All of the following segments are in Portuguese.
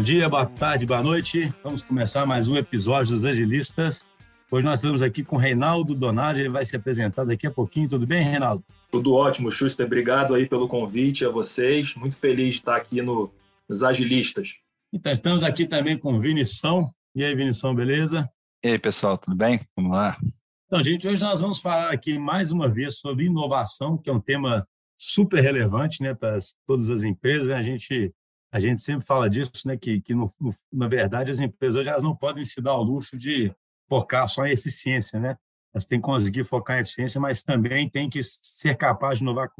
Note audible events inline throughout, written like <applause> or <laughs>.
Bom dia, boa tarde, boa noite. Vamos começar mais um episódio dos Agilistas. Hoje nós estamos aqui com o Reinaldo Donadi, ele vai se apresentar daqui a pouquinho. Tudo bem, Reinaldo? Tudo ótimo, Schuster. Obrigado aí pelo convite a vocês. Muito feliz de estar aqui no, nos Agilistas. Então, estamos aqui também com o Vinição. E aí, Vinição, beleza? E aí, pessoal, tudo bem? Vamos lá. Então, gente, hoje nós vamos falar aqui mais uma vez sobre inovação, que é um tema super relevante né, para todas as empresas. Né? A gente a gente sempre fala disso, né, que, que no, no, na verdade as empresas hoje elas não podem se dar ao luxo de focar só em eficiência, né? Elas têm que conseguir focar em eficiência, mas também têm que ser capaz de inovar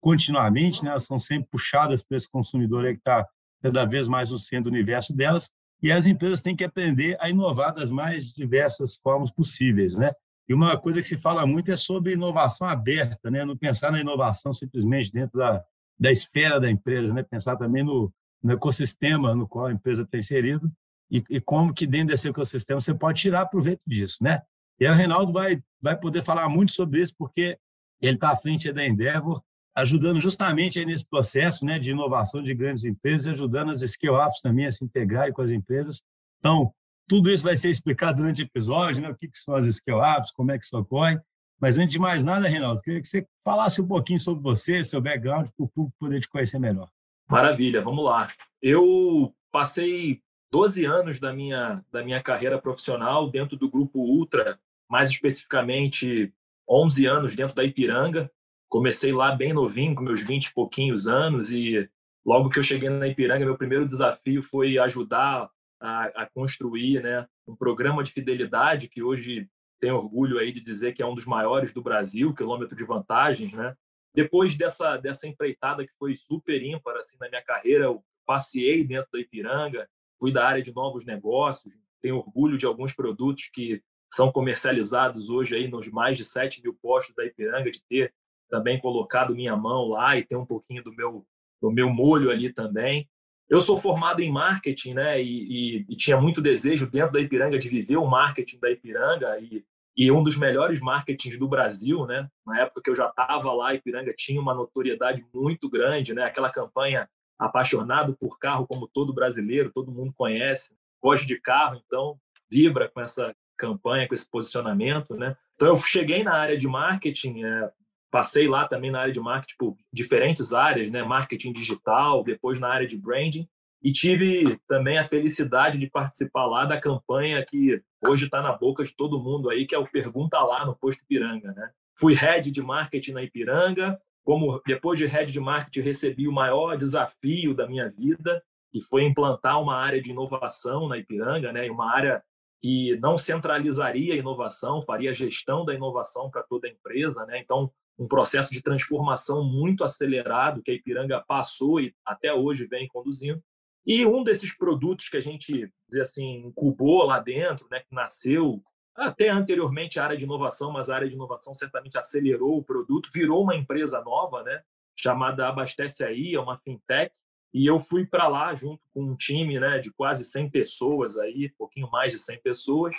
continuamente, né? Elas são sempre puxadas para esse consumidor que está cada vez mais no centro do universo delas, e as empresas têm que aprender a inovar das mais diversas formas possíveis, né? E uma coisa que se fala muito é sobre inovação aberta, né? Não pensar na inovação simplesmente dentro da, da esfera da empresa, né? Pensar também no, no ecossistema no qual a empresa está inserido e, e, como que dentro desse ecossistema você pode tirar proveito disso, né? E o Reinaldo vai, vai poder falar muito sobre isso, porque ele está à frente da Endeavor, ajudando justamente nesse processo né, de inovação de grandes empresas, ajudando as scale-ups também a se integrarem com as empresas. Então, tudo isso vai ser explicado durante o episódio, né? o que, que são as scale-ups, como é que isso ocorre. Mas antes de mais nada, Reinaldo, queria que você falasse um pouquinho sobre você, seu background, para o público poder te conhecer melhor. Maravilha, vamos lá. Eu passei 12 anos da minha, da minha carreira profissional dentro do Grupo Ultra, mais especificamente 11 anos dentro da Ipiranga. Comecei lá bem novinho, com meus 20 e pouquinhos anos, e logo que eu cheguei na Ipiranga, meu primeiro desafio foi ajudar a, a construir né, um programa de fidelidade que hoje tenho orgulho aí de dizer que é um dos maiores do Brasil, quilômetro de vantagens, né? Depois dessa, dessa empreitada que foi super ímpar assim, na minha carreira, eu passei dentro da Ipiranga, fui da área de novos negócios, tenho orgulho de alguns produtos que são comercializados hoje aí nos mais de 7 mil postos da Ipiranga, de ter também colocado minha mão lá e ter um pouquinho do meu, do meu molho ali também. Eu sou formado em marketing, né, e, e, e tinha muito desejo dentro da Ipiranga de viver o marketing da Ipiranga e e um dos melhores marketings do Brasil, né? Na época que eu já estava lá, Ipiranga tinha uma notoriedade muito grande, né? Aquela campanha apaixonado por carro como todo brasileiro, todo mundo conhece, gosta de carro, então vibra com essa campanha, com esse posicionamento, né? Então eu cheguei na área de marketing, é, passei lá também na área de marketing, tipo, diferentes áreas, né? Marketing digital, depois na área de branding, e tive também a felicidade de participar lá da campanha que hoje está na boca de todo mundo aí, que é o Pergunta Lá no Posto Ipiranga. Né? Fui head de marketing na Ipiranga. Como depois de head de marketing, recebi o maior desafio da minha vida, que foi implantar uma área de inovação na Ipiranga, né? uma área que não centralizaria a inovação, faria gestão da inovação para toda a empresa. Né? Então, um processo de transformação muito acelerado que a Ipiranga passou e até hoje vem conduzindo. E um desses produtos que a gente, dizer assim, incubou lá dentro, né, que nasceu até anteriormente a área de inovação, mas a área de inovação certamente acelerou o produto, virou uma empresa nova, né, chamada Abastece Aí, é uma fintech, e eu fui para lá junto com um time né, de quase 100 pessoas, aí, um pouquinho mais de 100 pessoas,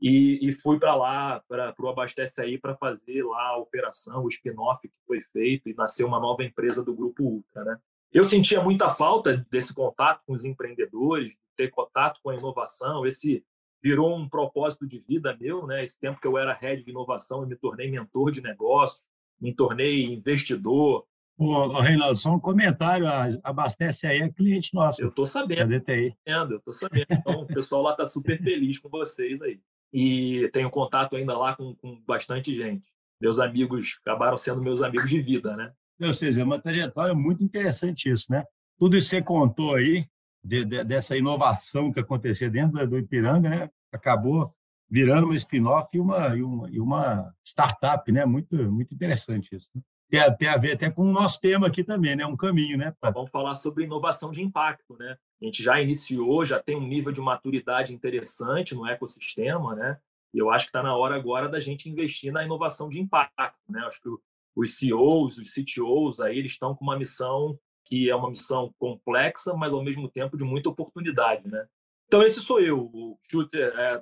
e, e fui para lá, para o Abastece Aí, para fazer lá a operação, o spin-off que foi feito, e nasceu uma nova empresa do Grupo Ultra. Né? Eu sentia muita falta desse contato com os empreendedores, ter contato com a inovação. Esse virou um propósito de vida meu, né? Esse tempo que eu era head de inovação, eu me tornei mentor de negócio, me tornei investidor. Ô, Reinaldo, só um comentário, abastece aí, é cliente nosso. Eu estou sabendo. Eu estou sabendo. Então, o pessoal lá está super feliz com vocês aí. E tenho contato ainda lá com, com bastante gente. Meus amigos acabaram sendo meus amigos de vida, né? Ou seja, é uma trajetória muito interessante isso, né? Tudo isso que você contou aí, de, de, dessa inovação que aconteceu dentro do Ipiranga, né? Acabou virando uma spin-off e uma, e, uma, e uma startup, né? Muito, muito interessante isso. Né? Tem, tem a ver até com o nosso tema aqui também, né? Um caminho, né? Pra... Vamos falar sobre inovação de impacto, né? A gente já iniciou, já tem um nível de maturidade interessante no ecossistema, né? E eu acho que está na hora agora da gente investir na inovação de impacto, né? Acho que os CEOs, os CTOs, aí eles estão com uma missão que é uma missão complexa, mas ao mesmo tempo de muita oportunidade, né? Então esse sou eu, o Shooter, é,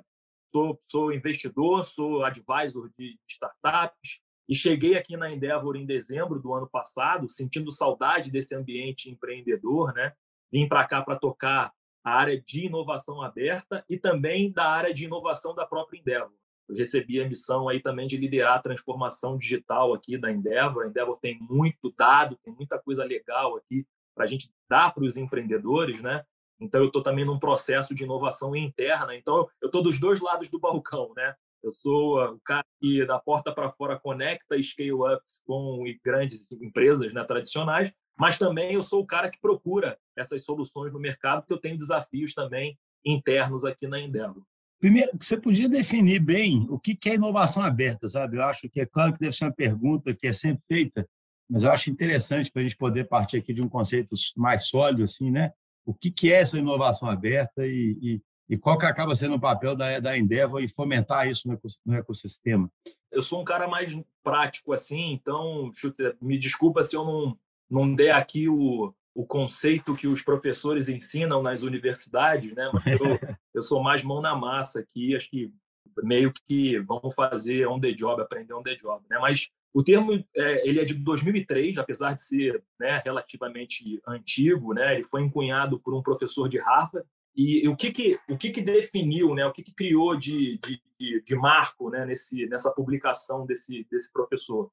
sou, sou investidor, sou advisor de startups e cheguei aqui na Endeavor em dezembro do ano passado, sentindo saudade desse ambiente empreendedor, né? Vim para cá para tocar a área de inovação aberta e também da área de inovação da própria Endeavor. Eu recebi a missão aí também de liderar a transformação digital aqui da Endeavor. A Endeavor tem muito dado, tem muita coisa legal aqui para a gente dar para os empreendedores, né? Então eu estou também num processo de inovação interna. Então eu estou dos dois lados do balcão, né? Eu sou o cara que da porta para fora conecta scale-ups com grandes empresas né, tradicionais, mas também eu sou o cara que procura essas soluções no mercado, porque eu tenho desafios também internos aqui na Endeavor. Primeiro, você podia definir bem o que é inovação aberta, sabe? Eu acho que é claro que deve ser uma pergunta que é sempre feita, mas eu acho interessante para a gente poder partir aqui de um conceito mais sólido, assim, né? O que é essa inovação aberta e, e, e qual que acaba sendo o papel da, da Endeavor em fomentar isso no ecossistema? Eu sou um cara mais prático, assim, então, me desculpa se eu não, não der aqui o, o conceito que os professores ensinam nas universidades, né? Mas eu, <laughs> eu sou mais mão na massa aqui, acho que meio que vamos fazer on the job, aprender on the job, né? Mas o termo é, ele é de 2003, apesar de ser né, relativamente antigo, né? Ele foi encunhado por um professor de Harvard e, e o que que o que que definiu, né? O que que criou de, de, de marco, né? Nesse nessa publicação desse desse professor.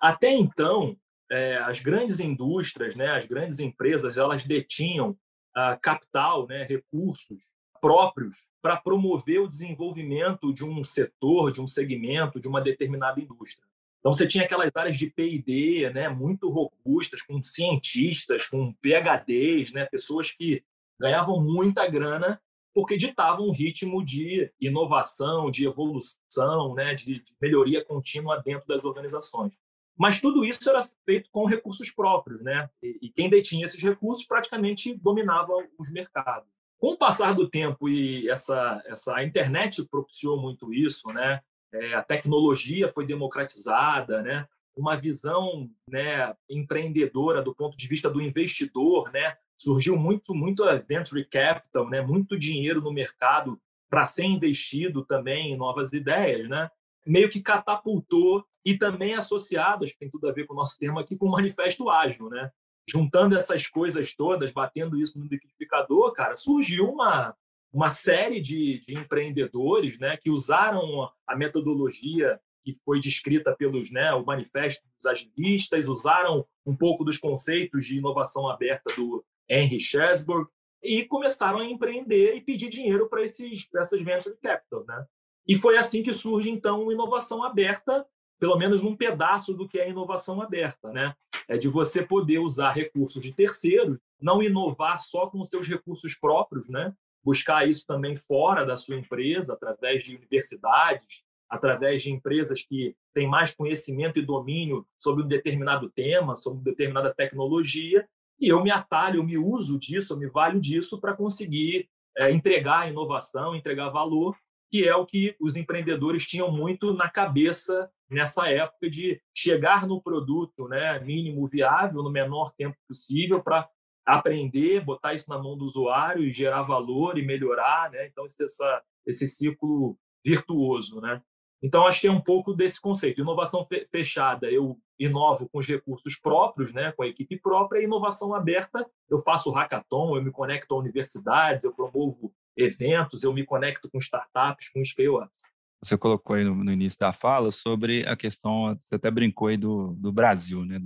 Até então é, as grandes indústrias, né, as grandes empresas, elas detinham ah, capital, né, recursos próprios para promover o desenvolvimento de um setor, de um segmento, de uma determinada indústria. Então você tinha aquelas áreas de P&D, né, muito robustas, com cientistas, com PhDs, né, pessoas que ganhavam muita grana porque ditavam um ritmo de inovação, de evolução, né, de, melhoria contínua dentro das organizações. Mas tudo isso era feito com recursos próprios, né? E, quem detinha esses recursos praticamente dominava os mercados. Com o passar do tempo e essa, essa a internet propiciou muito isso, né? É, a tecnologia foi democratizada, né? Uma visão, né, empreendedora do ponto de vista do investidor, né? Surgiu muito, muito venture capital, né? Muito dinheiro no mercado para ser investido também em novas ideias, né? Meio que catapultou e também associadas, que tem tudo a ver com o nosso tema aqui, com o manifesto ágil, né? Juntando essas coisas todas, batendo isso no liquidificador, cara, surgiu uma, uma série de, de empreendedores né, que usaram a metodologia que foi descrita pelos né, o manifesto dos agilistas, usaram um pouco dos conceitos de inovação aberta do Henry Chesburg e começaram a empreender e pedir dinheiro para esses essas venture capital, né? E foi assim que surge então inovação aberta pelo menos num pedaço do que é inovação aberta, né? É de você poder usar recursos de terceiros, não inovar só com os seus recursos próprios, né? Buscar isso também fora da sua empresa, através de universidades, através de empresas que têm mais conhecimento e domínio sobre um determinado tema, sobre uma determinada tecnologia, e eu me atalho, eu me uso disso, eu me valho disso para conseguir é, entregar inovação, entregar valor, que é o que os empreendedores tinham muito na cabeça nessa época de chegar no produto né, mínimo viável no menor tempo possível para aprender, botar isso na mão do usuário e gerar valor e melhorar, né? Então esse, essa, esse ciclo virtuoso, né? Então acho que é um pouco desse conceito. Inovação fechada, eu inovo com os recursos próprios, né, com a equipe própria, e inovação aberta, eu faço hackathon, eu me conecto a universidades, eu promovo eventos, eu me conecto com startups, com scale-ups você colocou aí no, no, início da fala sobre a questão, você até brincou aí do, do Brasil, né?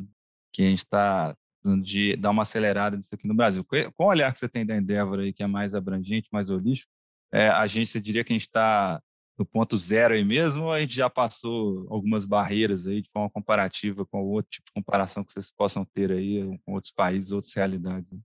Que a gente está de dar uma acelerada nisso aqui no Brasil. Com o olhar que você tem da Endeavor aí, que é mais abrangente, mais holístico, é, a gente, você diria que a gente está no ponto zero aí mesmo, ou a gente já passou algumas barreiras aí de forma comparativa com outro tipo de comparação que vocês possam ter aí com outros países, outras realidades? Né?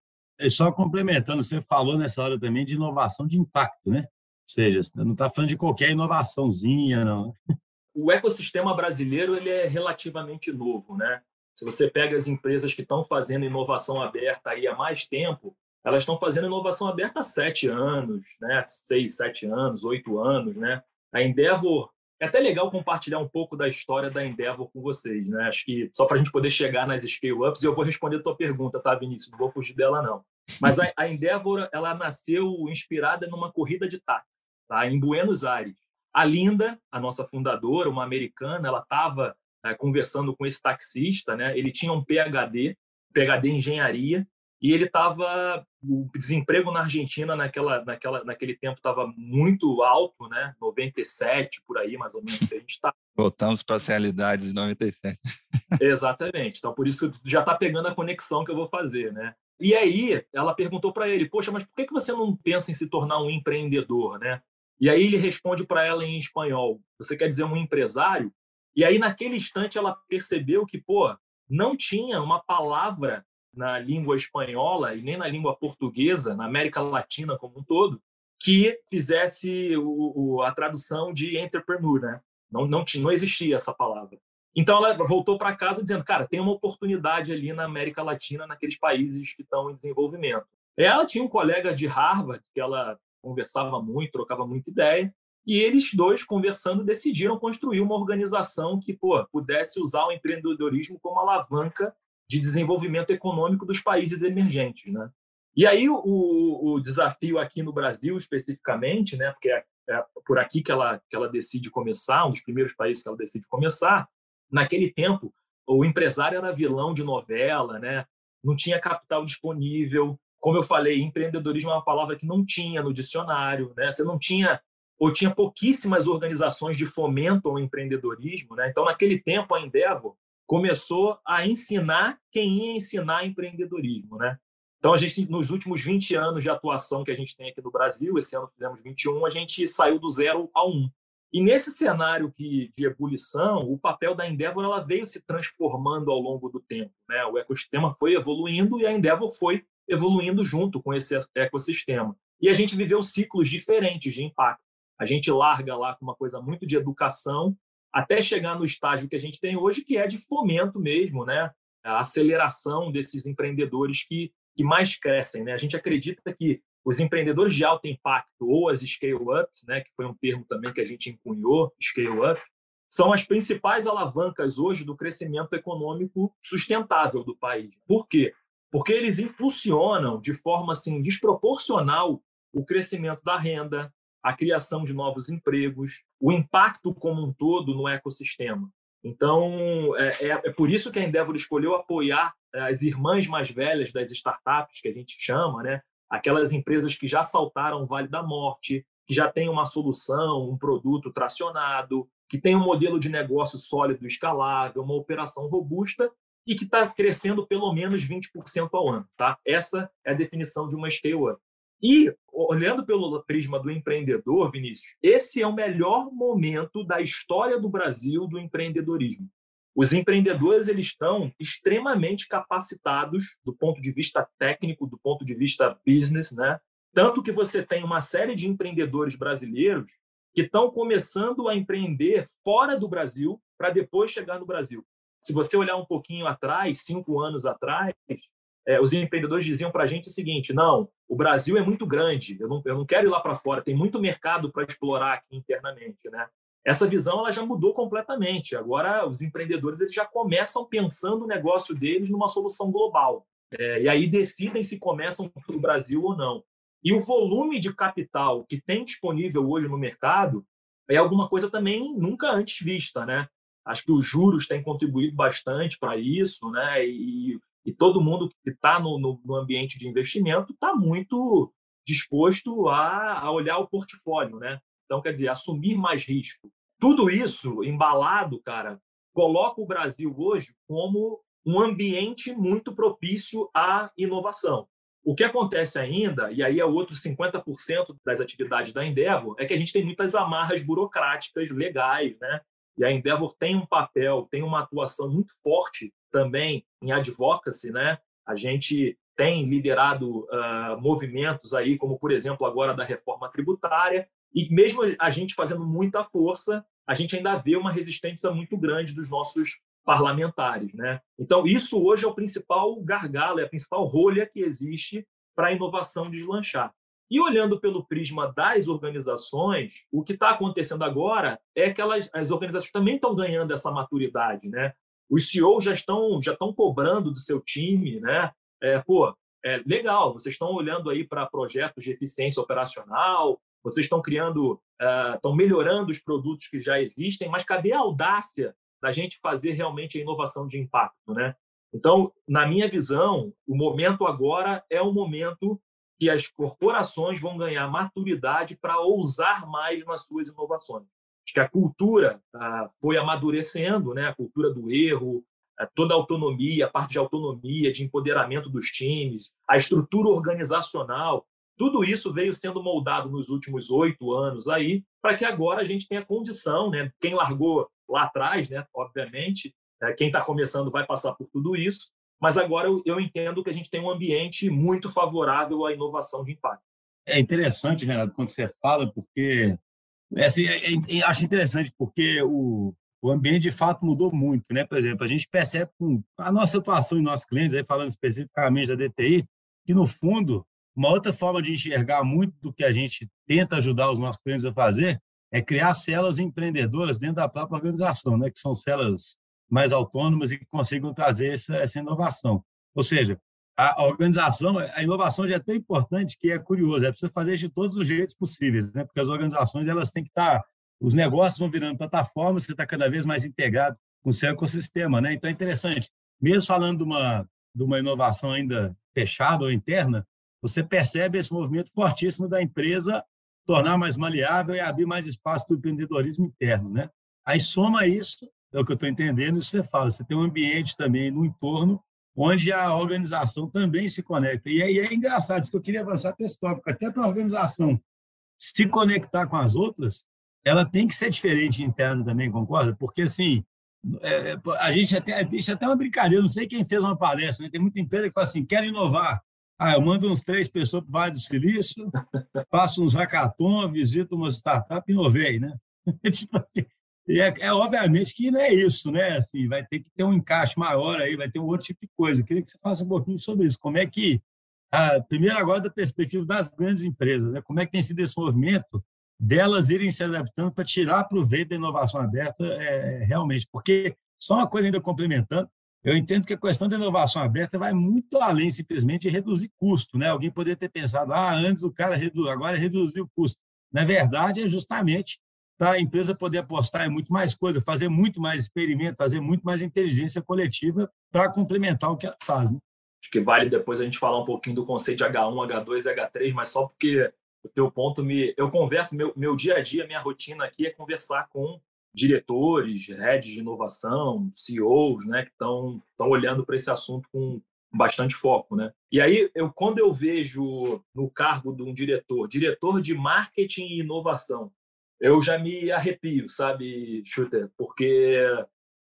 É só complementando, você falou nessa hora também de inovação de impacto, né? seja, não está falando de qualquer inovaçãozinha, não. <laughs> O ecossistema brasileiro ele é relativamente novo, né? Se você pega as empresas que estão fazendo inovação aberta aí há mais tempo, elas estão fazendo inovação aberta há sete anos, né? Seis, sete anos, oito anos, né? A Endeavor é até legal compartilhar um pouco da história da Endeavor com vocês, né? Acho que só para a gente poder chegar nas scale-ups, eu vou responder a tua pergunta, tá, Vinícius? Não vou fugir dela, não. Mas a, a Endeavor, ela nasceu inspirada numa corrida de táxi, tá? em Buenos Aires. A Linda, a nossa fundadora, uma americana, ela estava é, conversando com esse taxista, né? Ele tinha um PhD, PhD em engenharia, e ele estava o desemprego na Argentina naquela, naquela, naquele tempo estava muito alto, né? 97 por aí mais ou menos a gente está. <laughs> Voltamos para as realidades de 97. Exatamente. Então por isso já está pegando a conexão que eu vou fazer, né? E aí ela perguntou para ele, poxa, mas por que que você não pensa em se tornar um empreendedor, né? E aí ele responde para ela em espanhol, você quer dizer um empresário? E aí naquele instante ela percebeu que, pô, não tinha uma palavra na língua espanhola e nem na língua portuguesa, na América Latina como um todo, que fizesse o, o, a tradução de entrepreneur, né? Não, não, não existia essa palavra. Então ela voltou para casa dizendo, cara, tem uma oportunidade ali na América Latina, naqueles países que estão em desenvolvimento. Ela tinha um colega de Harvard que ela conversava muito, trocava muita ideia, e eles dois conversando decidiram construir uma organização que pô, pudesse usar o empreendedorismo como alavanca de desenvolvimento econômico dos países emergentes, né? E aí o, o desafio aqui no Brasil especificamente, né? Porque é, é por aqui que ela que ela decide começar, um dos primeiros países que ela decide começar. Naquele tempo, o empresário era vilão de novela, né? Não tinha capital disponível. Como eu falei, empreendedorismo é uma palavra que não tinha no dicionário, né? Você não tinha ou tinha pouquíssimas organizações de fomento ao empreendedorismo, né? Então, naquele tempo, a Endeavor começou a ensinar quem ia ensinar empreendedorismo, né? Então, a gente, nos últimos 20 anos de atuação que a gente tem aqui no Brasil, esse ano fizemos 21, a gente saiu do zero ao um. E nesse cenário que, de ebulição, o papel da Endeavor ela veio se transformando ao longo do tempo. Né? O ecossistema foi evoluindo e a Endeavor foi evoluindo junto com esse ecossistema. E a gente viveu ciclos diferentes de impacto. A gente larga lá com uma coisa muito de educação até chegar no estágio que a gente tem hoje, que é de fomento mesmo, né? A aceleração desses empreendedores que, que mais crescem. Né? A gente acredita que os empreendedores de alto impacto ou as scale-ups, né, que foi um termo também que a gente encunhou, scale-up, são as principais alavancas hoje do crescimento econômico sustentável do país. Por quê? Porque eles impulsionam de forma assim desproporcional o crescimento da renda, a criação de novos empregos, o impacto como um todo no ecossistema. Então, é, é, é, por isso que a Endeavor escolheu apoiar é, as irmãs mais velhas das startups, que a gente chama, né? Aquelas empresas que já saltaram o Vale da Morte, que já têm uma solução, um produto tracionado, que tem um modelo de negócio sólido, escalável, uma operação robusta e que está crescendo pelo menos 20% ao ano. Tá? Essa é a definição de uma scale-up. E, olhando pelo prisma do empreendedor, Vinícius, esse é o melhor momento da história do Brasil do empreendedorismo. Os empreendedores eles estão extremamente capacitados do ponto de vista técnico, do ponto de vista business, né? Tanto que você tem uma série de empreendedores brasileiros que estão começando a empreender fora do Brasil para depois chegar no Brasil. Se você olhar um pouquinho atrás, cinco anos atrás, é, os empreendedores diziam para a gente o seguinte: não, o Brasil é muito grande, eu não, eu não quero ir lá para fora, tem muito mercado para explorar aqui internamente. Né? Essa visão ela já mudou completamente. Agora, os empreendedores eles já começam pensando o negócio deles numa solução global. É, e aí decidem se começam para o Brasil ou não. E o volume de capital que tem disponível hoje no mercado é alguma coisa também nunca antes vista, né? Acho que os juros têm contribuído bastante para isso, né? E, e todo mundo que está no, no, no, ambiente de investimento está muito disposto a, a, olhar o portfólio, né? Então, quer dizer, assumir mais risco. Tudo isso embalado, cara, coloca o Brasil hoje como um ambiente muito propício à inovação. O que acontece ainda, e aí é outro 50% das atividades da Endeavor, é que a gente tem muitas amarras burocráticas legais, né? E a Endeavor tem um papel, tem uma atuação muito forte também em advocacy, né? A gente tem liderado uh, movimentos aí, como por exemplo agora da reforma tributária, e mesmo a gente fazendo muita força, a gente ainda vê uma resistência muito grande dos nossos parlamentares, né? Então isso hoje é o principal gargalo, é a principal rolha que existe para a inovação deslanchar. E olhando pelo prisma das organizações, o que está acontecendo agora é que elas, as organizações também estão ganhando essa maturidade, né? Os CEOs já estão já estão cobrando do seu time, né? É, pô, é legal, vocês estão olhando aí para projetos de eficiência operacional, vocês estão criando, uh, estão melhorando os produtos que já existem, mas cadê a audácia da gente fazer realmente a inovação de impacto, né? Então, na minha visão, o momento agora é o momento que as corporações vão ganhar maturidade para ousar mais nas suas inovações. Acho que a cultura ah, foi amadurecendo, né? a cultura do erro, eh, toda a autonomia, a parte de autonomia, de empoderamento dos times, a estrutura organizacional, tudo isso veio sendo moldado nos últimos oito anos aí, para que agora a gente tenha condição, né? Quem largou lá atrás, né? Obviamente, eh, quem está começando vai passar por tudo isso, mas agora eu, entendo que a gente tem um ambiente muito favorável à inovação de impacto. É interessante, Renato, quando você fala, porque é assim, é, é, acho interessante porque o, o ambiente de fato mudou muito, né? Por exemplo, a gente percebe com a nossa atuação em nossos clientes, aí falando especificamente da DTI, que no fundo uma outra forma de enxergar muito do que a gente tenta ajudar os nossos clientes a fazer é criar células empreendedoras dentro da própria organização, né? Que são células mais autônomas e que consigam trazer essa, essa inovação. Ou seja, a organização, a inovação já é tão importante que é curioso, é preciso fazer de todos os jeitos possíveis, né? Porque as organizações elas têm que estar, os negócios vão virando plataformas, você está cada vez mais integrado com o seu ecossistema, né? Então é interessante, mesmo falando de uma de uma inovação ainda fechada ou interna, você percebe esse movimento fortíssimo da empresa tornar mais maleável e abrir mais espaço para o empreendedorismo interno, né? Aí soma isso é o que eu estou entendendo, isso você fala, você tem um ambiente também no entorno onde a organização também se conecta. E aí é engraçado, isso que eu queria avançar para esse tópico, até para a organização se conectar com as outras, ela tem que ser diferente interna também, concorda? Porque, assim, é, é a gente até deixa até uma brincadeira, não sei quem fez uma palestra, né? tem muita empresa que fala assim, quero inovar. Ah, eu mando uns três pessoas para o Vale do Silício, faço uns hackathon, visito umas startups e inovei, né? <laughs> tipo assim, e é, é, obviamente que não é isso, né? Assim, vai ter que ter um encaixe maior aí, vai ter um outro tipo de coisa. Eu queria que você falasse um pouquinho sobre isso. Como é que, a, primeiro agora da perspectiva das grandes empresas, né? Como é que tem sido esse movimento delas irem se adaptando para tirar proveito da inovação aberta é, realmente? Porque só uma coisa ainda complementando, eu entendo que a questão da inovação aberta vai muito além simplesmente de reduzir custo, né? Alguém poderia ter pensado, ah, antes o cara reduz, agora reduziu o custo. Na verdade, é justamente para a empresa poder apostar em muito mais coisa, fazer muito mais experimento, fazer muito mais inteligência coletiva para complementar o que ela faz. Né? Acho que vale depois a gente falar um pouquinho do conceito de H1, H2 e H3, mas só porque o teu ponto me. Eu converso, meu, meu dia a dia, minha rotina aqui é conversar com diretores, heads de inovação, CEOs, né, que estão olhando para esse assunto com bastante foco, né? E aí, eu, quando eu vejo no cargo de um diretor, diretor de marketing e inovação, eu já me arrepio, sabe, Shooter? Porque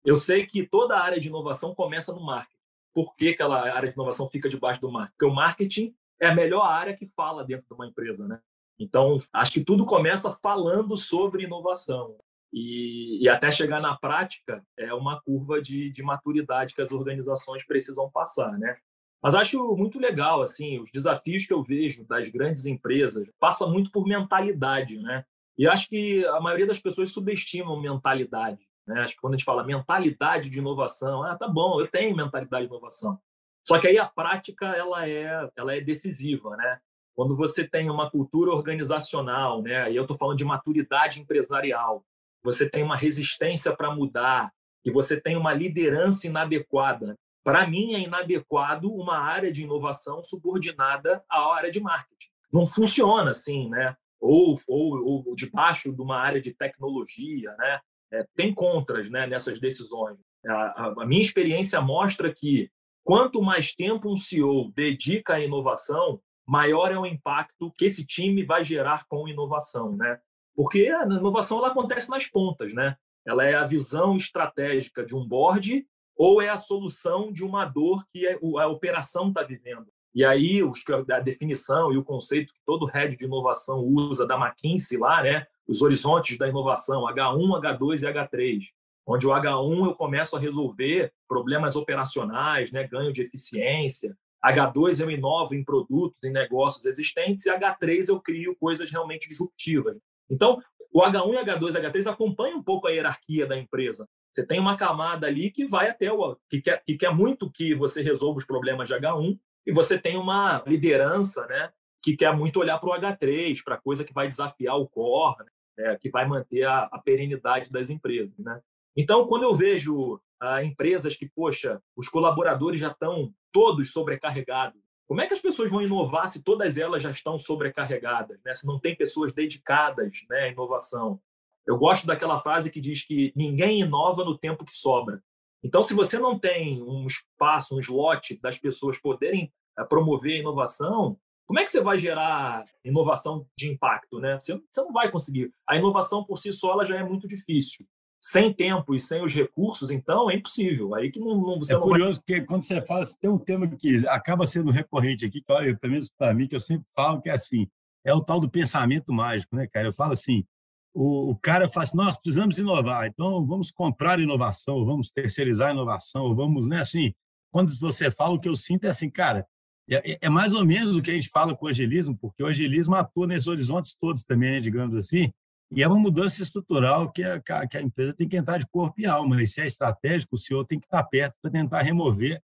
eu sei que toda a área de inovação começa no marketing. Por que aquela área de inovação fica debaixo do marketing? Porque o marketing é a melhor área que fala dentro de uma empresa, né? Então, acho que tudo começa falando sobre inovação. E, e, até chegar na prática é uma curva de, de maturidade que as organizações precisam passar, né? Mas acho muito legal, assim, os desafios que eu vejo das grandes empresas passa muito por mentalidade, né? E acho que a maioria das pessoas subestimam mentalidade. Né? Acho que quando a gente fala mentalidade de inovação, ah, tá bom, eu tenho mentalidade de inovação. Só que aí a prática ela é, ela é decisiva, né? Quando você tem uma cultura organizacional, né? E eu estou falando de maturidade empresarial, você tem uma resistência para mudar, e você tem uma liderança inadequada. Para mim é inadequado uma área de inovação subordinada à área de marketing. Não funciona assim, né? ou, ou, ou debaixo de uma área de tecnologia, né? É, tem contras né, nessas decisões. A, a, minha experiência mostra que quanto mais tempo um CEO dedica à inovação, maior é o impacto que esse time vai gerar com inovação, né? Porque a inovação ela acontece nas pontas, né? Ela é a visão estratégica de um board ou é a solução de uma dor que a operação está vivendo. E aí os, a definição e o conceito que todo head de inovação usa da McKinsey lá, né? Os horizontes da inovação, H1, H2 e H3. Onde o H1 eu começo a resolver problemas operacionais, né? ganho de eficiência. H2 eu inovo em produtos, em negócios existentes. E H3 eu crio coisas realmente disruptivas. Então, o H1 e H2 e H3 acompanham um pouco a hierarquia da empresa. Você tem uma camada ali que vai até o que quer, que quer muito que você resolva os problemas de H1 e você tem uma liderança né, que quer muito olhar para o H3, para coisa que vai desafiar o core, né, que vai manter a, a perenidade das empresas. Né? Então, quando eu vejo ah, empresas que, poxa, os colaboradores já estão todos sobrecarregados, como é que as pessoas vão inovar se todas elas já estão sobrecarregadas, né? se não tem pessoas dedicadas né, à inovação? Eu gosto daquela frase que diz que ninguém inova no tempo que sobra. Então, se você não tem um espaço, um slot das pessoas poderem eh, promover a inovação, como é que você vai gerar inovação de impacto? Né? Você, não vai conseguir. A inovação por si só ela já é muito difícil. Sem tempo e sem os recursos, então, é impossível. Aí que não, não você é não curioso, vai... porque quando você fala, tem um tema que acaba sendo recorrente aqui, que, pelo menos para mim, que eu sempre falo, que é assim, é o tal do pensamento mágico, né, cara? Eu falo assim, o, o cara fala assim, nós precisamos inovar, então vamos comprar inovação, vamos terceirizar inovação, vamos, né, assim, quando você fala, o que eu sinto é assim, cara, é, é, é mais ou menos o que a gente fala com o agilismo, porque o agilismo atua nesses horizontes todos também, né, digamos assim, e é uma mudança estrutural que a, que a empresa tem que entrar de corpo e alma. E se é estratégico, o senhor tem que estar perto para tentar remover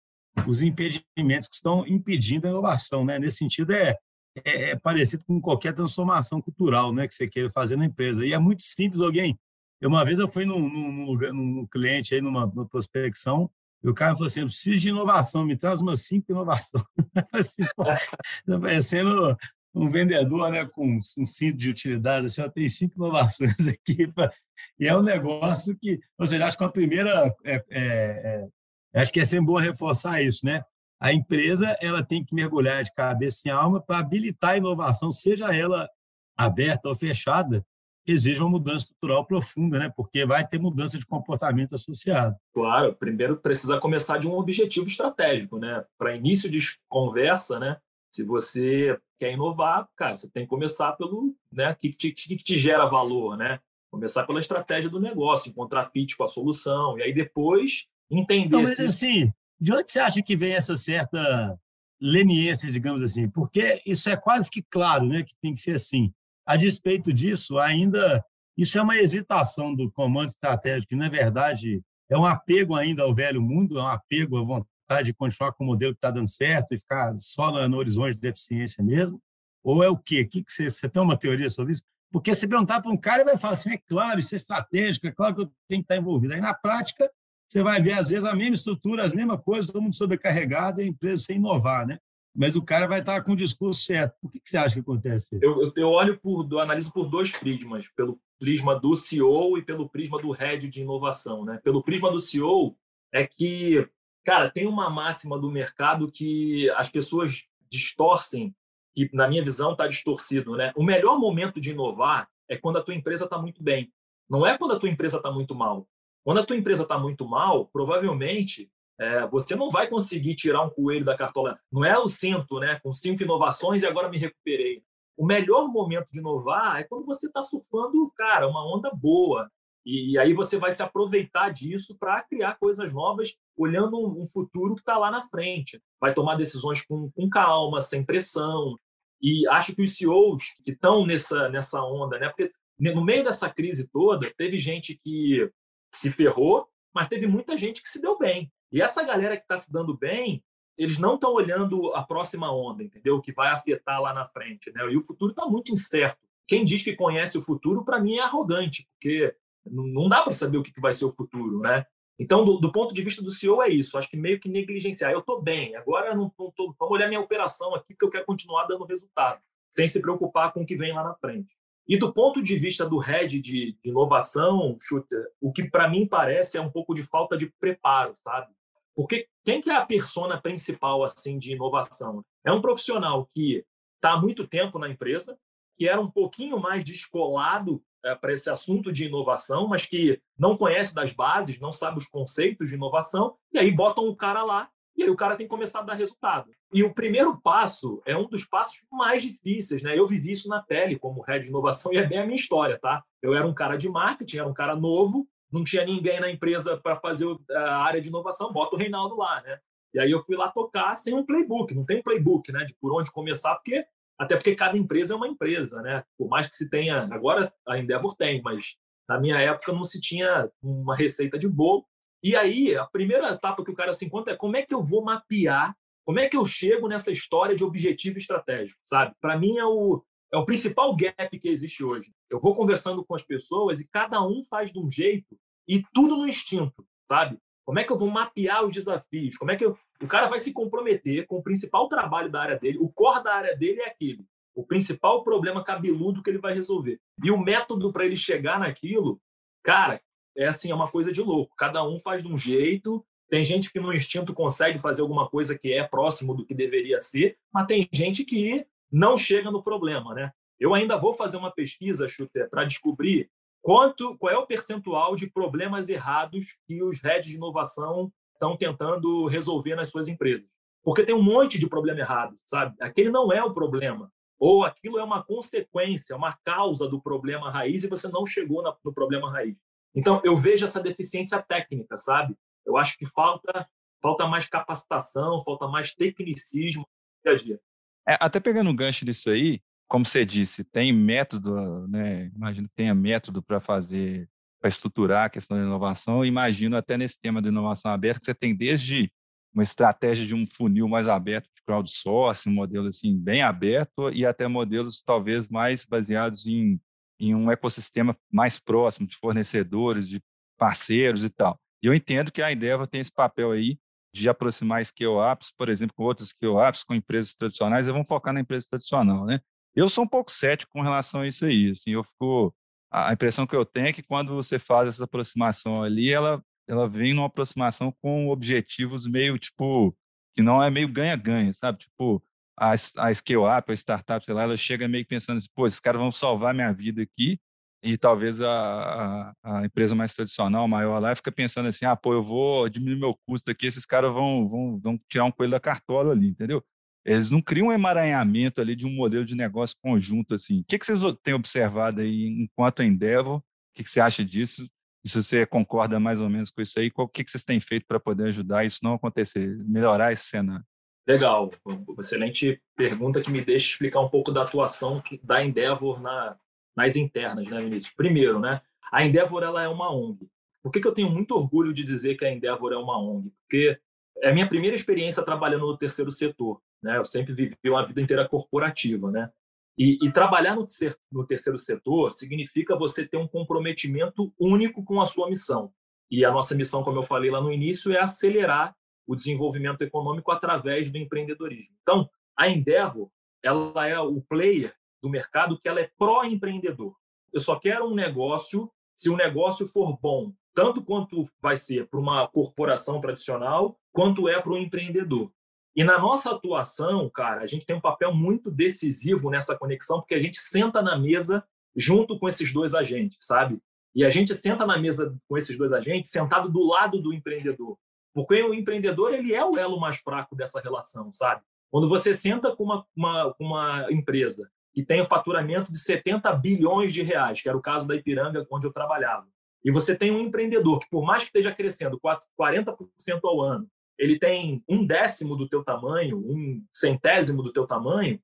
os impedimentos que estão impedindo a inovação. Né? Nesse sentido, é, é, é, parecido com qualquer transformação cultural né, que você queira fazer na empresa. E é muito simples. Alguém. Uma vez eu fui num, num, num cliente, aí, numa, numa prospecção, e o cara falou assim: eu preciso de inovação, me traz umas cinco inovações. <laughs> assim, <laughs> tá parecendo um vendedor né, com um cinto de utilidade, assim, tem cinco inovações <laughs> aqui. Pra... E é um negócio que, ou seja, acho que a primeira, é, é, é, acho que é sempre bom reforçar isso, né? A empresa ela tem que mergulhar de cabeça em alma para habilitar a inovação, seja ela aberta ou fechada, exige uma mudança estrutural profunda, né? Porque vai ter mudança de comportamento associado. Claro, primeiro precisa começar de um objetivo estratégico, né? Para início de conversa, né? Se você quer inovar, cara, você tem que começar pelo, né, que te, que te gera valor, né? Começar pela estratégia do negócio, encontrar fit com a solução, e aí depois entender então, mas, se... assim, de onde você acha que vem essa certa leniência, digamos assim? Porque isso é quase que claro, né, que tem que ser assim. A despeito disso, ainda isso é uma hesitação do comando estratégico, que na verdade é um apego ainda ao velho mundo, é um apego à vontade de continuar com o modelo que está dando certo e ficar só no, horizonte de deficiência mesmo? Ou é o quê? O que, que você, você tem uma teoria sobre isso? Porque se perguntar para um cara, ele vai falar assim: é claro, isso é estratégico, é claro que eu tenho que estar envolvido. Aí, na prática, você vai ver, às vezes, a mesma estrutura, as mesmas coisas, todo mundo sobrecarregado e a empresa sem inovar, né? Mas o cara vai estar com o discurso certo. Por que, que você acha que acontece? Eu, eu olho por, eu analiso por dois prismas, pelo prisma do CEO e pelo prisma do head de inovação, né? Pelo prisma do CEO é que Cara, tem uma máxima do mercado que as pessoas distorcem, que na minha visão está distorcido, né? O melhor momento de inovar é quando a tua empresa está muito bem. Não é quando a tua empresa está muito mal. Quando a tua empresa está muito mal, provavelmente é, você não vai conseguir tirar um coelho da cartola. Não é o cinto, né? Com cinco inovações e agora me recuperei. O melhor momento de inovar é quando você está surfando, cara, uma onda boa. E, e aí você vai se aproveitar disso para criar coisas novas, olhando um, um futuro que está lá na frente. Vai tomar decisões com, com calma, sem pressão. E acho que os CEOs que estão nessa, nessa onda, né? Porque no meio dessa crise toda, teve gente que se ferrou, mas teve muita gente que se deu bem. E essa galera que está se dando bem, eles não estão olhando a próxima onda, entendeu? Que vai afetar lá na frente, né? E o futuro está muito incerto. Quem diz que conhece o futuro, para mim, é arrogante, porque não dá para saber o que vai ser o futuro, né? Então, do, do, ponto de vista do CEO, é isso. Acho que meio que negligenciar. Eu estou bem, agora não, tô, vamos olhar minha operação aqui, porque eu quero continuar dando resultado, sem se preocupar com o que vem lá na frente. E do ponto de vista do head de, de inovação, Shooter, o que para mim parece é um pouco de falta de preparo, sabe? Porque quem que é a persona principal assim de inovação? É um profissional que está há muito tempo na empresa, que era um pouquinho mais descolado é, para esse assunto de inovação, mas que não conhece das bases, não sabe os conceitos de inovação, e aí botam o cara lá, e aí o cara tem que começar a dar resultado. E o primeiro passo é um dos passos mais difíceis, né? Eu vivi isso na pele como head de inovação e é bem a minha história, tá? Eu era um cara de marketing, era um cara novo, não tinha ninguém na empresa para fazer a área de inovação, bota o Reinaldo lá, né? E aí eu fui lá tocar sem um playbook, não tem playbook, né, de por onde começar, porque até porque cada empresa é uma empresa, né? Por mais que se tenha, agora a Endeavor tem, mas na minha época não se tinha uma receita de bolo. E aí, a primeira etapa que o cara se encontra é como é que eu vou mapear, como é que eu chego nessa história de objetivo estratégico, sabe? Para mim é o, é o principal gap que existe hoje. Eu vou conversando com as pessoas e cada um faz de um jeito e tudo no instinto, sabe? Como é que eu vou mapear os desafios? Como é que eu... o cara vai se comprometer com o principal trabalho da área dele? O core da área dele é aquele, o principal problema cabeludo que ele vai resolver. E o método para ele chegar naquilo, cara, é assim, é uma coisa de louco. Cada um faz de um jeito. Tem gente que no instinto consegue fazer alguma coisa que é próximo do que deveria ser, mas tem gente que não chega no problema, né? Eu ainda vou fazer uma pesquisa, Chuter, para descobrir quanto, qual é o percentual de problemas errados que os heads de inovação estão tentando resolver nas suas empresas. Porque tem um monte de problema errado, sabe? Aquele não é o problema. Ou aquilo é uma consequência, uma causa do problema raiz e você não chegou no problema raiz. Então, eu vejo essa deficiência técnica, sabe? Eu acho que falta, falta mais capacitação, falta mais tecnicismo no dia a dia. É, até pegando um gancho disso aí, como você disse, tem método, né? Imagino que tenha método para fazer, para estruturar a questão da inovação. Imagino até nesse tema da inovação aberta que você tem desde uma estratégia de um funil mais aberto de crowdsourcing, um modelo assim bem aberto e até modelos talvez mais baseados em, em um ecossistema mais próximo de fornecedores, de parceiros e tal. E eu entendo que a Endeavor tem esse papel aí de aproximar scale-ups, por exemplo, com outros scale-ups, com empresas tradicionais, e vamos focar na empresa tradicional, né? Eu sou um pouco cético com relação a isso aí, assim, eu fico a impressão que eu tenho é que quando você faz essa aproximação ali, ela ela vem numa aproximação com objetivos meio tipo que não é meio ganha-ganha, sabe? Tipo, a, a scale-up, a startup, sei lá, ela chega meio pensando assim, pô, esses caras vão salvar minha vida aqui, e talvez a, a, a, empresa mais tradicional, maior lá, fica pensando assim, ah, pô, eu vou diminuir meu custo aqui, esses caras vão, vão, vão tirar um coelho da cartola ali, entendeu? Eles não criam um emaranhamento ali de um modelo de negócio conjunto, assim. O que, que vocês têm observado aí enquanto Endeavor? O que, que você acha disso? E se você concorda mais ou menos com isso aí, o que, que vocês têm feito para poder ajudar isso não acontecer, melhorar esse cenário? Legal, excelente pergunta que me deixa explicar um pouco da atuação da Endeavor na, nas internas, né, Vinícius? Primeiro, né, a Endeavor ela é uma ONG. Por que, que eu tenho muito orgulho de dizer que a Endeavor é uma ONG? Porque é a minha primeira experiência trabalhando no terceiro setor. Né? Eu sempre vivi uma vida inteira corporativa. Né? E, e trabalhar no, no terceiro setor significa você ter um comprometimento único com a sua missão. E a nossa missão, como eu falei lá no início, é acelerar o desenvolvimento econômico através do empreendedorismo. Então, a Endeavor, ela é o player do mercado que ela é pró-empreendedor. Eu só quero um negócio se o negócio for bom, tanto quanto vai ser para uma corporação tradicional, quanto é para o empreendedor. E na nossa atuação, cara, a gente tem um papel muito decisivo nessa conexão, porque a gente senta na mesa junto com esses dois agentes, sabe? E a gente senta na mesa com esses dois agentes, sentado do lado do empreendedor. Porque o empreendedor ele é o elo mais fraco dessa relação, sabe? Quando você senta com uma, uma, uma empresa que tem um faturamento de 70 bilhões de reais, que era o caso da Ipiranga, onde eu trabalhava, e você tem um empreendedor que, por mais que esteja crescendo 40% ao ano, ele tem um décimo do teu tamanho, um centésimo do teu tamanho,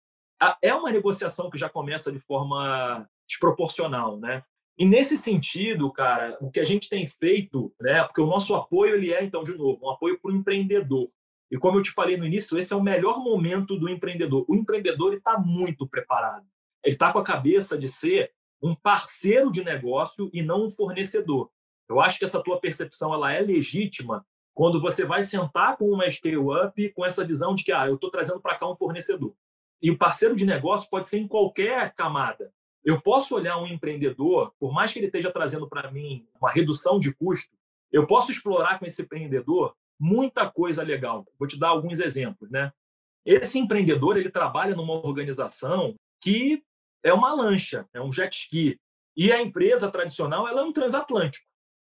é uma negociação que já começa de forma desproporcional, né? E nesse sentido, cara, o que a gente tem feito, né? Porque o nosso apoio ele é então de novo um apoio para o empreendedor. E como eu te falei no início, esse é o melhor momento do empreendedor. O empreendedor está muito preparado. Ele está com a cabeça de ser um parceiro de negócio e não um fornecedor. Eu acho que essa tua percepção ela é legítima quando você vai sentar com uma scale-up com essa visão de que ah, eu estou trazendo para cá um fornecedor. E o parceiro de negócio pode ser em qualquer camada. Eu posso olhar um empreendedor, por mais que ele esteja trazendo para mim uma redução de custo, eu posso explorar com esse empreendedor muita coisa legal. Vou te dar alguns exemplos, né? Esse empreendedor ele trabalha numa organização que é uma lancha, é um jet ski, e a empresa tradicional ela é um transatlântico.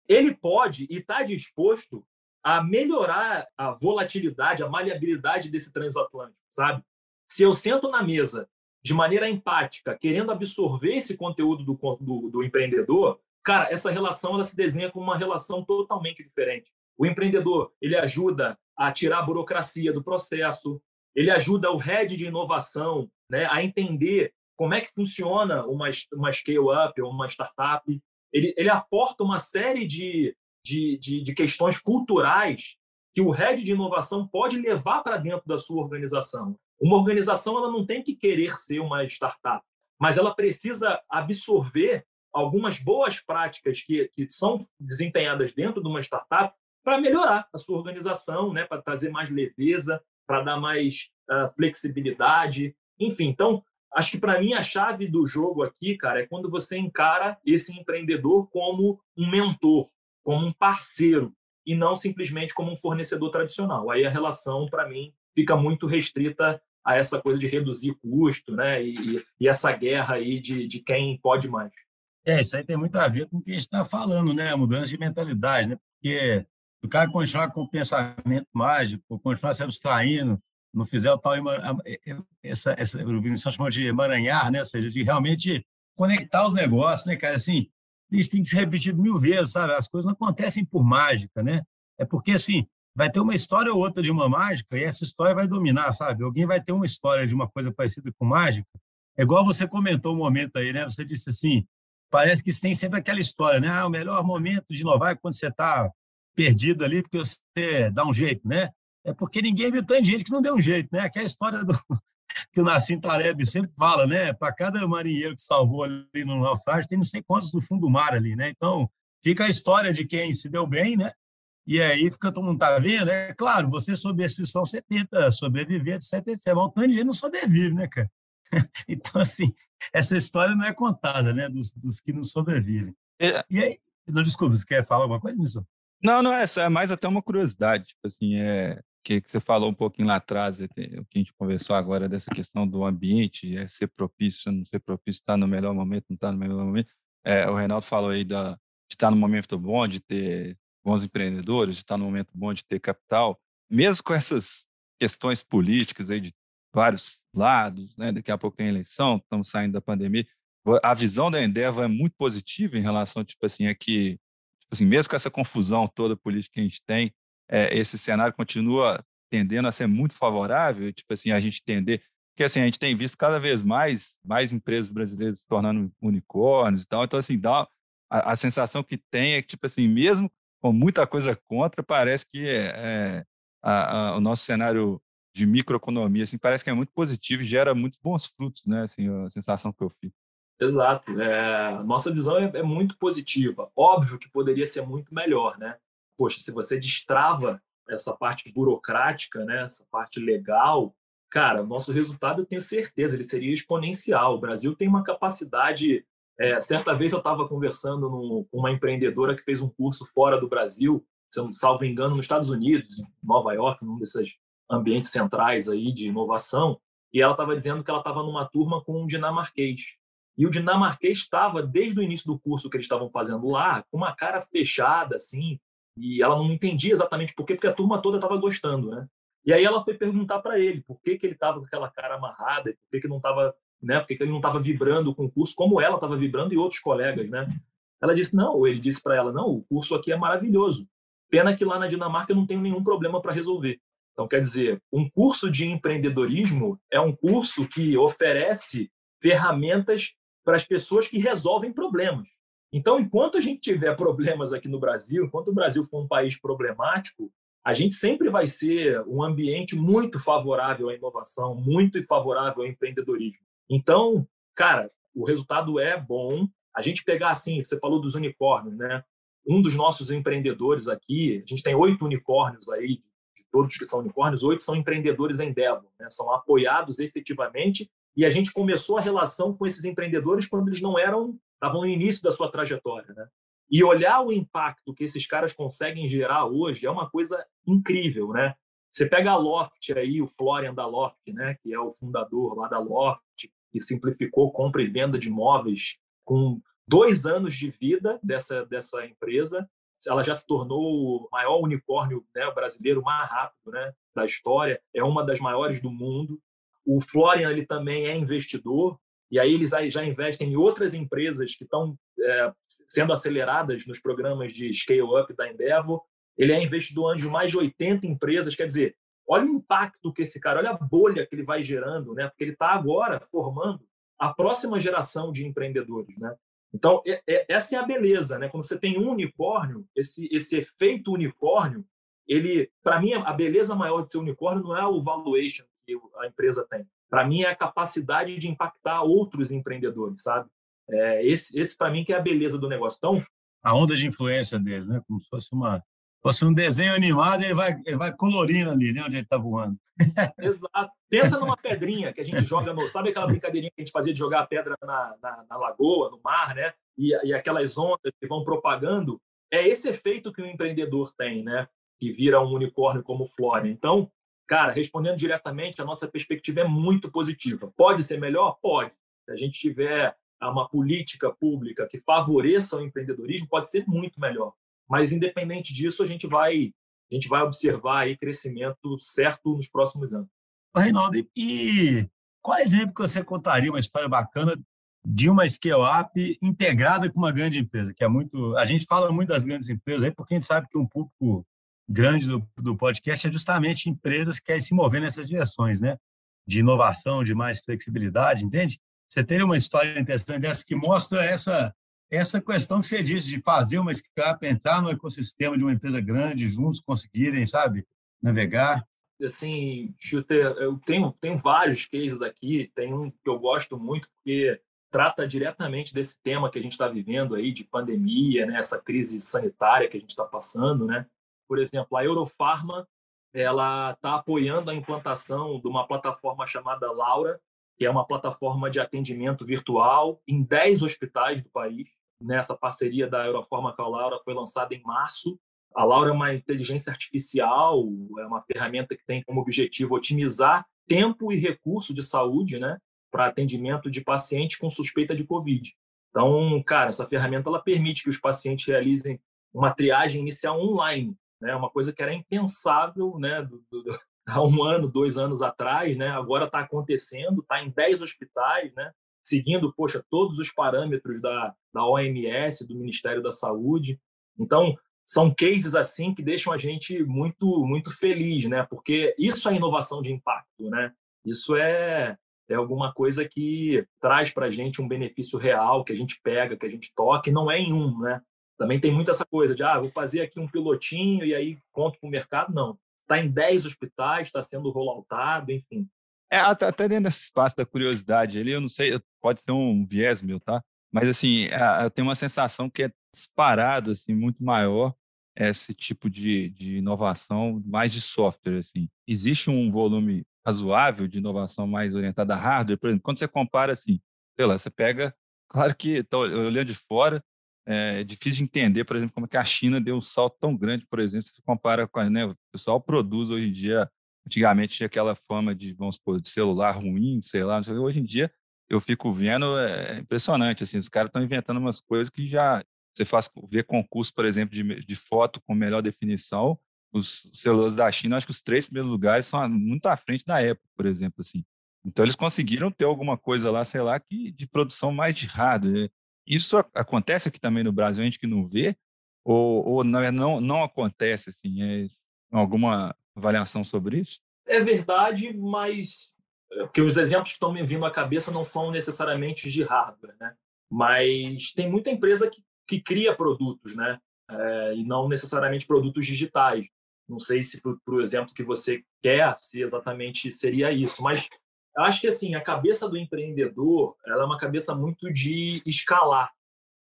Ele pode e está disposto a melhorar a volatilidade, a maleabilidade desse transatlântico, sabe? Se eu sento na mesa de maneira empática, querendo absorver esse conteúdo do, do, do empreendedor, cara, essa relação ela se desenha como uma relação totalmente diferente. O empreendedor ele ajuda a tirar a burocracia do processo, ele ajuda o head de inovação né, a entender como é que funciona uma, uma scale-up ou uma startup. Ele, ele aporta uma série de de, de, de questões culturais que o head de inovação pode levar para dentro da sua organização. Uma organização ela não tem que querer ser uma startup, mas ela precisa absorver algumas boas práticas que, que são desempenhadas dentro de uma startup para melhorar a sua organização, né, para trazer mais leveza, para dar mais uh, flexibilidade, enfim. Então, acho que para mim a chave do jogo aqui, cara, é quando você encara esse empreendedor como um mentor, como um parceiro e não simplesmente como um fornecedor tradicional. Aí a relação, para mim, fica muito restrita a essa coisa de reduzir custo, né? E, e essa guerra aí de, de quem pode mais. É, isso aí tem muito a ver com o que a gente está falando, né? Mudança de mentalidade, né? Porque o cara continuar com o pensamento mágico, continuar se abstraindo, não fizer o tal essa, essa o Vinicius chamou de emaranhar, né? Ou seja, de realmente conectar os negócios, né, cara? Assim, isso tem que ser repetido mil vezes, sabe? As coisas não acontecem por mágica, né? É porque, assim, vai ter uma história ou outra de uma mágica e essa história vai dominar, sabe? Alguém vai ter uma história de uma coisa parecida com mágica. É igual você comentou um momento aí, né? Você disse assim, parece que tem sempre aquela história, né? Ah, o melhor momento de inovar é quando você está perdido ali, porque você dá um jeito, né? É porque ninguém viu tanta gente que não deu um jeito, né? Aquela história do, que o Nassim Taleb sempre fala, né? Para cada marinheiro que salvou ali no naufrágio, tem não sei quantos do fundo do mar ali, né? Então, fica a história de quem se deu bem, né? E aí fica todo mundo tá vendo, é claro, você sob exceção, você tenta sobreviver, etc, etc. Mas o tanto de gente não sobrevive, né, cara? <laughs> Então, assim, essa história não é contada, né, dos, dos que não sobrevivem. É. E aí, não, desculpa, você quer falar alguma coisa nisso? Não, não, é, é mais até uma curiosidade, tipo assim, é, que, que você falou um pouquinho lá atrás, o que a gente conversou agora dessa questão do ambiente, é ser propício, não ser propício, estar no melhor momento, não estar no melhor momento. É, o Reinaldo falou aí da, de estar no momento bom, de ter bons empreendedores, de estar no momento bom de ter capital, mesmo com essas questões políticas aí de vários lados, né? daqui a pouco tem eleição, estamos saindo da pandemia, a visão da Endeavor é muito positiva em relação, tipo assim, é que, tipo assim, mesmo com essa confusão toda política que a gente tem, é, esse cenário continua tendendo a ser muito favorável, tipo assim, a gente entender, porque assim, a gente tem visto cada vez mais, mais empresas brasileiras se tornando unicórnios e tal, então assim, dá a, a sensação que tem é que, tipo assim, mesmo com muita coisa contra, parece que é, é a, a, o nosso cenário de microeconomia assim, parece que é muito positivo e gera muitos bons frutos, né? Assim, a sensação que eu fico. Exato. É, nossa visão é, é, muito positiva. Óbvio que poderia ser muito melhor, né? Poxa, se você destrava essa parte burocrática, né? Essa parte legal, cara, nosso resultado eu tenho certeza ele seria exponencial. O Brasil tem uma capacidade é, certa vez eu estava conversando com uma empreendedora que fez um curso fora do Brasil, salvo engano, nos Estados Unidos, em Nova York, num desses ambientes centrais aí de inovação, e ela estava dizendo que ela estava numa turma com um dinamarquês. E o dinamarquês estava, desde o início do curso que eles estavam fazendo lá, com uma cara fechada, assim, e ela não entendia exatamente por quê, porque a turma toda estava gostando, né? E aí ela foi perguntar para ele por que, que ele estava com aquela cara amarrada por que, que não estava né? Porque ele não estava vibrando o curso como ela estava vibrando e outros colegas, né? Ela disse não, ou ele disse para ela não, o curso aqui é maravilhoso. Pena que lá na Dinamarca eu não tenho nenhum problema para resolver. Então, quer dizer, um curso de empreendedorismo é um curso que oferece ferramentas para as pessoas que resolvem problemas. Então, enquanto a gente tiver problemas aqui no Brasil, enquanto o Brasil for um país problemático, a gente sempre vai ser um ambiente muito favorável à inovação, muito favorável ao empreendedorismo. Então, cara, o resultado é bom. A gente pegar assim, você falou dos unicórnios, né? Um dos nossos empreendedores aqui, a gente tem oito unicórnios aí, de todos que são unicórnios, oito são empreendedores em Devon, né? são apoiados efetivamente. E a gente começou a relação com esses empreendedores quando eles não eram, estavam no início da sua trajetória, né? E olhar o impacto que esses caras conseguem gerar hoje é uma coisa incrível, né? Você pega a Loft aí, o Florian da Loft, né, que é o fundador lá da Loft, que simplificou compra e venda de imóveis com dois anos de vida dessa, dessa empresa. Ela já se tornou o maior unicórnio né, brasileiro mais rápido né, da história, é uma das maiores do mundo. O Florian ele também é investidor, e aí eles já investem em outras empresas que estão é, sendo aceleradas nos programas de scale-up da Endeavor. Ele é investidor anjo mais de 80 empresas, quer dizer, Olha o impacto que esse cara, olha a bolha que ele vai gerando, né? Porque ele está agora formando a próxima geração de empreendedores, né? Então, é, é, essa é a beleza, né? Quando você tem um unicórnio, esse, esse efeito unicórnio, ele, para mim, a beleza maior de ser unicórnio não é o valuation que a empresa tem. Para mim, é a capacidade de impactar outros empreendedores, sabe? É, esse, esse para mim, que é a beleza do negócio. Então, a onda de influência dele, né? Como se fosse uma fosse um desenho animado, ele vai, ele vai colorindo ali, né? Onde ele está voando. <laughs> Exato. Pensa numa pedrinha que a gente joga no. Sabe aquela brincadeirinha que a gente fazia de jogar a pedra na, na, na lagoa, no mar, né? E, e aquelas ondas que vão propagando. É esse efeito que o empreendedor tem, né? Que vira um unicórnio como Flória. Então, cara, respondendo diretamente, a nossa perspectiva é muito positiva. Pode ser melhor? Pode. Se a gente tiver uma política pública que favoreça o empreendedorismo, pode ser muito melhor. Mas independente disso, a gente vai a gente vai observar aí crescimento certo nos próximos anos. Reinaldo, e qual exemplo que você contaria uma história bacana de uma scale-up integrada com uma grande empresa, que é muito... A gente fala muito das grandes empresas aí porque a gente sabe que um público grande do, do podcast é justamente empresas que querem se mover nessas direções, né? De inovação, de mais flexibilidade, entende? Você teria uma história interessante dessa que mostra essa essa questão que você disse de fazer uma scale-up entrar no ecossistema de uma empresa grande, juntos conseguirem, sabe, navegar. Assim, Chuter, eu tenho, tenho vários cases aqui, tem um que eu gosto muito, porque trata diretamente desse tema que a gente está vivendo aí, de pandemia, né, essa crise sanitária que a gente está passando, né? Por exemplo, a Eurofarma, ela está apoiando a implantação de uma plataforma chamada Laura, que é uma plataforma de atendimento virtual em 10 hospitais do país nessa parceria da Euroforma com a Laura foi lançada em março. A Laura é uma inteligência artificial, é uma ferramenta que tem como objetivo otimizar tempo e recurso de saúde, né, para atendimento de pacientes com suspeita de Covid. Então, cara, essa ferramenta ela permite que os pacientes realizem uma triagem inicial online, né, uma coisa que era impensável, né, do, do, <laughs> há um ano, dois anos atrás, né, agora está acontecendo, está em 10 hospitais, né, seguindo, poxa, todos os parâmetros da, da OMS, do Ministério da Saúde. Então, são cases assim que deixam a gente muito muito feliz, né? Porque isso é inovação de impacto, né? Isso é é alguma coisa que traz para a gente um benefício real, que a gente pega, que a gente toca, e não é em um, né? Também tem muito essa coisa de, ah, vou fazer aqui um pilotinho e aí conto para o mercado. Não. Está em 10 hospitais, está sendo rolloutado, enfim. É, até, dentro desse espaço da curiosidade ali, eu não sei, pode ser um viés meu, tá? Mas, assim, é, eu tenho uma sensação que é disparado, assim, muito maior esse tipo de, de inovação mais de software, assim. Existe um volume razoável de inovação mais orientada a hardware? Por exemplo, quando você compara, assim, sei lá, você pega... <laughs> Claro que, tô olhando de fora, é difícil de entender, por exemplo, como é que a China deu um salto tão grande, por exemplo, se compara com a... Né, o pessoal produz hoje em dia Antigamente tinha aquela fama de, vamos supor, de celular ruim, sei lá. Hoje em dia eu fico vendo, é, é impressionante, assim, os caras estão inventando umas coisas que já você faz ver concurso, por exemplo, de, de foto com melhor definição, os celulares da China, acho que os três primeiros lugares são muito à frente da época, por exemplo, assim. Então eles conseguiram ter alguma coisa lá, sei lá, que de produção mais de hardware. Isso acontece aqui também no Brasil, a gente que não vê, ou, ou não, não, não acontece, assim, é alguma avaliação sobre isso? É verdade, mas é, porque os exemplos que estão me vindo à cabeça não são necessariamente de hardware, né? Mas tem muita empresa que, que cria produtos, né? É, e não necessariamente produtos digitais. Não sei se para o exemplo que você quer, se exatamente seria isso, mas acho que assim a cabeça do empreendedor ela é uma cabeça muito de escalar.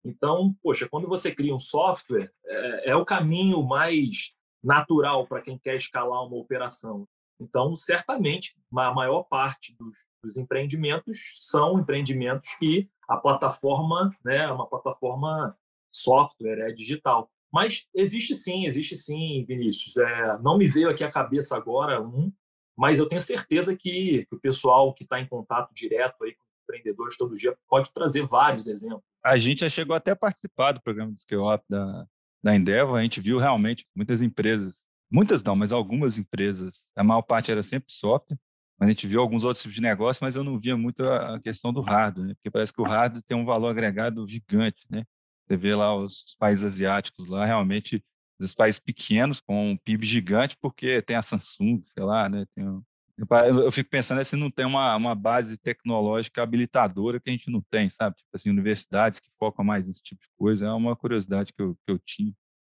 Então, poxa, quando você cria um software, é, é o caminho mais natural para quem quer escalar uma operação. Então, certamente, a maior parte dos, dos empreendimentos são empreendimentos que a plataforma né, é uma plataforma software, é digital. Mas existe sim, existe sim, Vinícius. É, não me veio aqui a cabeça agora um, mas eu tenho certeza que, que o pessoal que está em contato direto aí com empreendedores todo dia pode trazer vários exemplos. A gente já chegou até a participar do programa do Scale da, da Endeavor, a gente viu realmente muitas empresas, muitas não, mas algumas empresas, a maior parte era sempre software, mas a gente viu alguns outros tipos de negócio, mas eu não via muito a questão do hardware, né? porque parece que o hardware tem um valor agregado gigante, né? Você vê lá os países asiáticos lá, realmente, os países pequenos com um PIB gigante, porque tem a Samsung, sei lá, né? Tem eu fico pensando se não tem uma, uma base tecnológica habilitadora que a gente não tem, sabe? Tipo assim, universidades que focam mais nesse tipo de coisa. É uma curiosidade que eu, que eu tinha.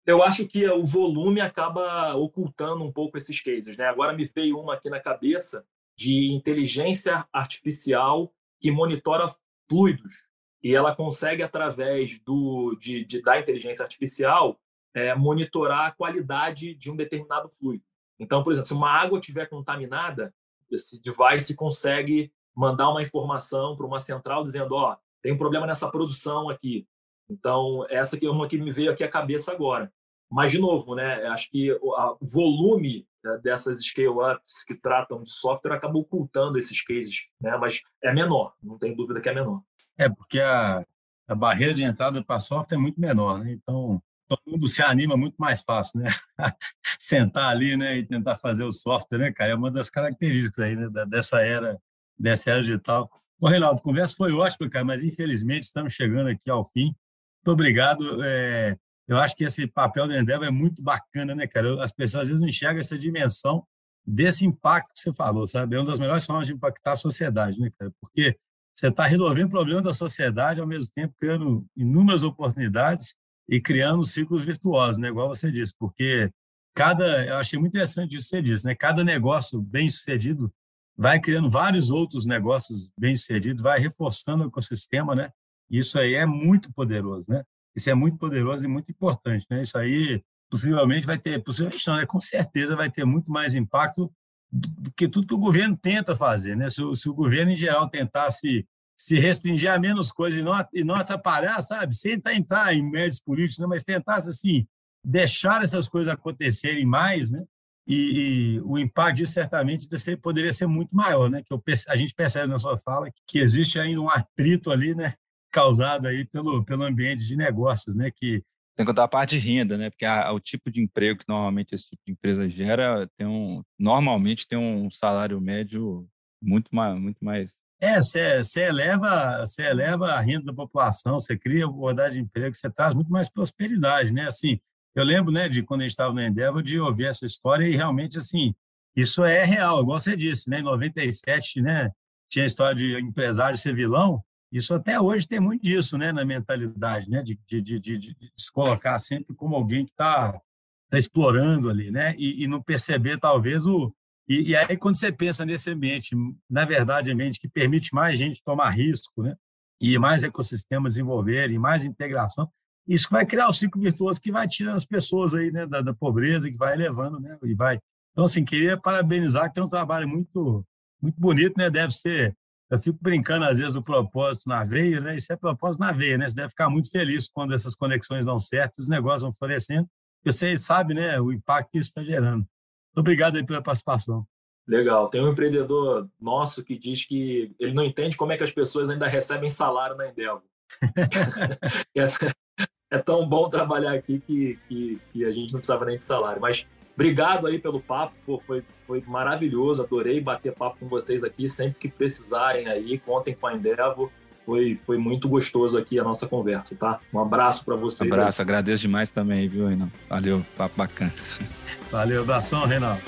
Eu acho que o volume acaba ocultando um pouco esses cases, né? Agora me veio uma aqui na cabeça de inteligência artificial que monitora fluidos. e ela consegue, através do, de, de da inteligência artificial, é, monitorar a qualidade de um determinado fluido. Então, por exemplo, se uma água estiver contaminada, esse device consegue mandar uma informação para uma central dizendo, ó, oh, tem um problema nessa produção aqui. Então, essa que é uma que me veio aqui à cabeça agora. Mas, de novo, né, acho que o volume né, dessas scale-ups que tratam de software acaba ocultando esses cases, né? mas é menor, não tem dúvida que é menor. É, porque a, a barreira de entrada para software é muito menor, né? então todo mundo se anima muito mais fácil, né? <laughs> Sentar ali, né, e tentar fazer o software, né, cara? É uma das características aí, né, dessa era, dessa era digital. Ô, Reinaldo, a conversa foi ótima, cara, mas infelizmente estamos chegando aqui ao fim. Muito obrigado. É, eu acho que esse papel do Endeavor é muito bacana, né, cara? As pessoas às vezes não enxergam essa dimensão desse impacto que você falou, sabe? É uma das melhores formas de impactar a sociedade, né, cara? Porque você está resolvendo problemas da sociedade, ao mesmo tempo criando inúmeras oportunidades e criando ciclos virtuosos, né? Igual você disse, porque cada, eu achei muito interessante isso que você disse, né? Cada negócio bem sucedido vai criando vários outros negócios bem sucedidos, vai reforçando o ecossistema, né? Isso aí é muito poderoso, né? Isso é muito poderoso e muito importante, né? Isso aí possivelmente vai ter, possivelmente não, né? com certeza vai ter muito mais impacto do que tudo que o governo tenta fazer, né? Se, se o governo em geral tentasse se restringir a menos coisas e não, e não atrapalhar, sabe? Sem entrar em médios políticos, né? mas tentasse, assim, deixar essas coisas acontecerem mais, né? E, e, o impacto disso certamente poderia ser muito maior, né? Que eu, a gente percebe na sua fala que existe ainda um atrito ali, né? Causado aí pelo, pelo ambiente de negócios, né? Que tem que contar a parte de renda, né? Porque a, o tipo de emprego que normalmente esse tipo de empresa gera tem um, normalmente tem um salário médio muito mais, muito mais é, você eleva, eleva a renda da população, você cria oportunidade de emprego, você traz muito mais prosperidade, né? Assim, eu lembro, né, de quando a gente estava no Endeavor, de ouvir essa história e realmente, assim, isso é real, igual você disse, né? Em 97, né, tinha a história de empresário ser vilão, isso até hoje tem muito disso, né, na mentalidade, né, de, de, de, de, de se colocar sempre como alguém que está tá explorando ali, né, e, e não perceber, talvez, o, e, e, aí, quando você pensa nesse ambiente, na verdade, ambiente que permite mais gente tomar risco, né? e mais ecossistemas desenvolverem, mais integração, isso vai criar o um ciclo virtuoso que vai tirando as pessoas aí, né, da, da, pobreza, que vai elevando, né, e vai. Então, assim, queria parabenizar, que tem um trabalho muito, muito bonito, né, deve ser, eu fico brincando às vezes do propósito na veia, né, isso é propósito na veia, né, você deve ficar muito feliz quando essas conexões dão certo, os negócios vão florescendo, você sabe, né, o impacto que isso está gerando. Obrigado aí pela participação. Legal. Tem um empreendedor nosso que diz que ele não entende como é que as pessoas ainda recebem salário na Endeavor. <laughs> é, é, tão bom trabalhar aqui que, que, que, a gente não precisava nem de salário. Mas obrigado aí pelo papo, Pô, foi, foi maravilhoso, adorei bater papo com vocês aqui. Sempre que precisarem aí, contem com a Endeavor. Foi, foi muito gostoso aqui a nossa conversa, tá? Um abraço para vocês. Um abraço, aí. agradeço demais também, viu, Renan? Valeu, papo bacana. Valeu, abração, Renan.